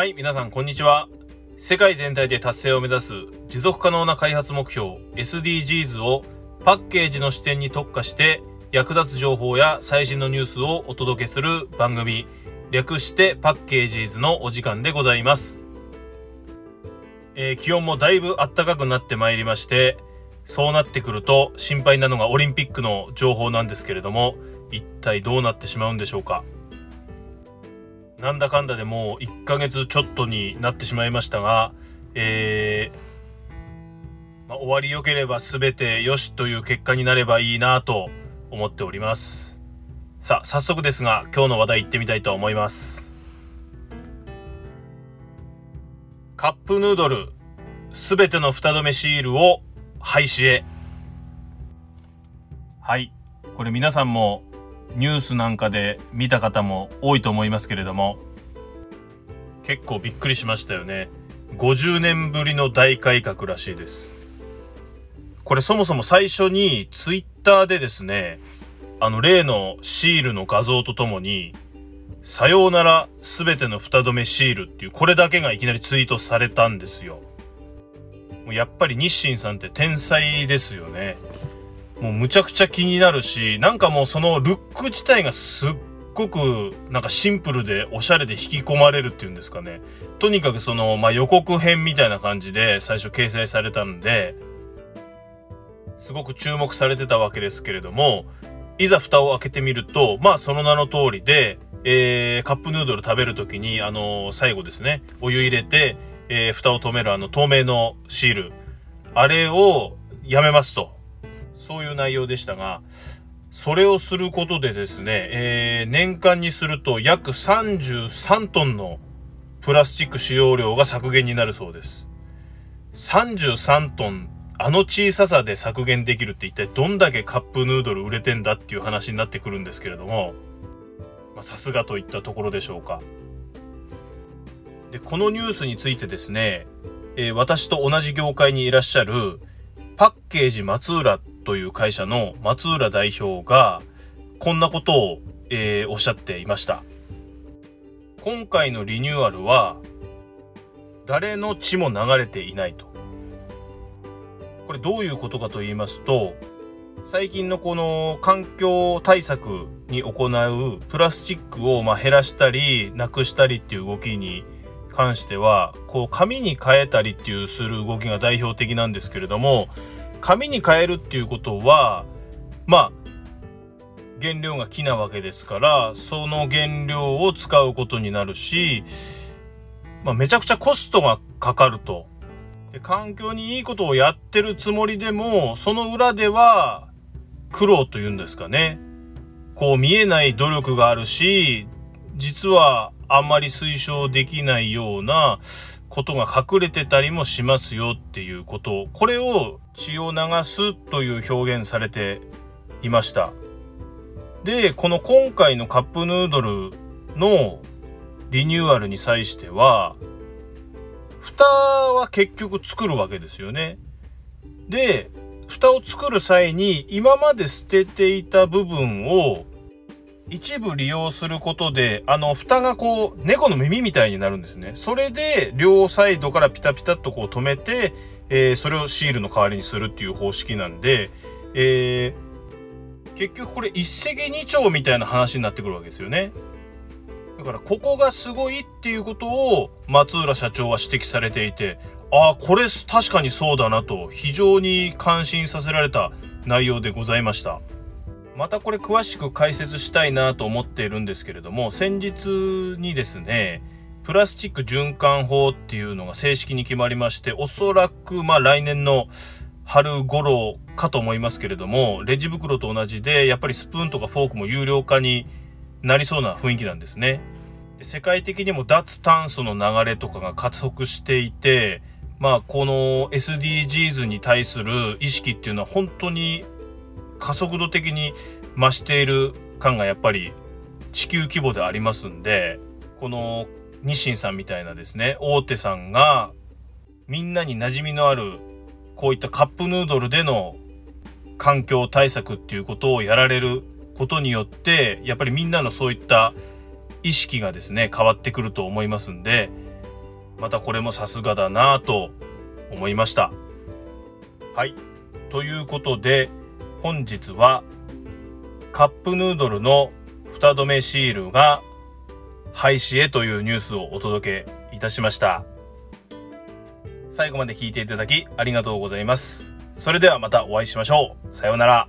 はい、皆さんこんにちは。世界全体で達成を目指す持続可能な開発目標 SDGs をパッケージの視点に特化して役立つ情報や最新のニュースをお届けする番組略してパッケージーズのお時間でございます。えー気温もだいぶ暖かくなってまいりましてそうなってくると心配なのがオリンピックの情報なんですけれども一体どうなってしまうんでしょうか。なんだかんだでもう1ヶ月ちょっとになってしまいましたが、えーまあ、終わり良ければ全て良しという結果になればいいなと思っております。さあ、早速ですが今日の話題行ってみたいと思います。カップヌードル、全ての蓋止めシールを廃止へ。はい。これ皆さんもニュースなんかで見た方も多いと思いますけれども結構びっくりしましたよね。50年ぶりの大改革らしいです。これそもそも最初にツイッターでですねあの例のシールの画像とともにさようならすべての蓋止めシールっていうこれだけがいきなりツイートされたんですよ。やっぱり日清さんって天才ですよね。もうむちゃくちゃ気になるし、なんかもうそのルック自体がすっごくなんかシンプルでおしゃれで引き込まれるっていうんですかね。とにかくその、まあ、予告編みたいな感じで最初掲載されたんで、すごく注目されてたわけですけれども、いざ蓋を開けてみると、まあその名の通りで、えー、カップヌードル食べるときに、あの最後ですね、お湯入れて、えー、蓋を止めるあの透明のシール、あれをやめますと。そういう内容でしたが、それをすることでですね、えー年間にすると約33トンのプラスチック使用量が削減になるそうです。33トン、あの小ささで削減できるって一体どんだけカップヌードル売れてんだっていう話になってくるんですけれども、さすがといったところでしょうか。で、このニュースについてですね、えー私と同じ業界にいらっしゃるパッケージ松浦という会社の松浦代表がこんなことを、えーおっしゃっていました。今回のリニューアルは誰の血も流れていないと。これどういうことかと言いますと最近のこの環境対策に行うプラスチックをま減らしたりなくしたりっていう動きに関してはこう紙に変えたりっていうする動きが代表的なんですけれども紙に変えるっていうことはまあ原料が木なわけですからその原料を使うことになるし、まあ、めちゃくちゃコストがかかると。で環境にいいことをやってるつもりでもその裏では苦労というんですかね。こう見えない努力があるし実はあんまり推奨できないようなことが隠れてたりもしますよっていうことこれを血を流すという表現されていました。でこの今回のカップヌードルのリニューアルに際しては蓋は結局作るわけですよね。で蓋を作る際に今まで捨てていた部分を一部利用することで、あの、蓋がこう、猫の耳みたいになるんですね。それで、両サイドからピタピタっとこう止めて、えーそれをシールの代わりにするっていう方式なんで、えー結局これ一石二鳥みたいな話になってくるわけですよね。だから、ここがすごいっていうことを、松浦社長は指摘されていて、ああ、これ確かにそうだなと、非常に感心させられた内容でございました。またこれ詳しく解説したいなと思っているんですけれども先日にですねプラスチック循環法っていうのが正式に決まりましておそらくまあ来年の春頃かと思いますけれどもレジ袋と同じでやっぱりスプーンとかフォークも有料化になりそうな雰囲気なんですね。世界的にも脱炭素の流れとかが加速していてまあこの SDGs に対する意識っていうのは本当に加速度的に増している感がやっぱり地球規模でありますんでこの日清さんみたいなですね大手さんがみんなに馴染みのあるこういったカップヌードルでの環境対策っていうことをやられることによってやっぱりみんなのそういった意識がですね変わってくると思いますんでまたこれもさすがだなぁと思いました。はい。ということで、本日はカップヌードルの蓋止めシールが廃止へというニュースをお届けいたしました。最後まで聞いていただきありがとうございます。それではまたお会いしましょう。さようなら。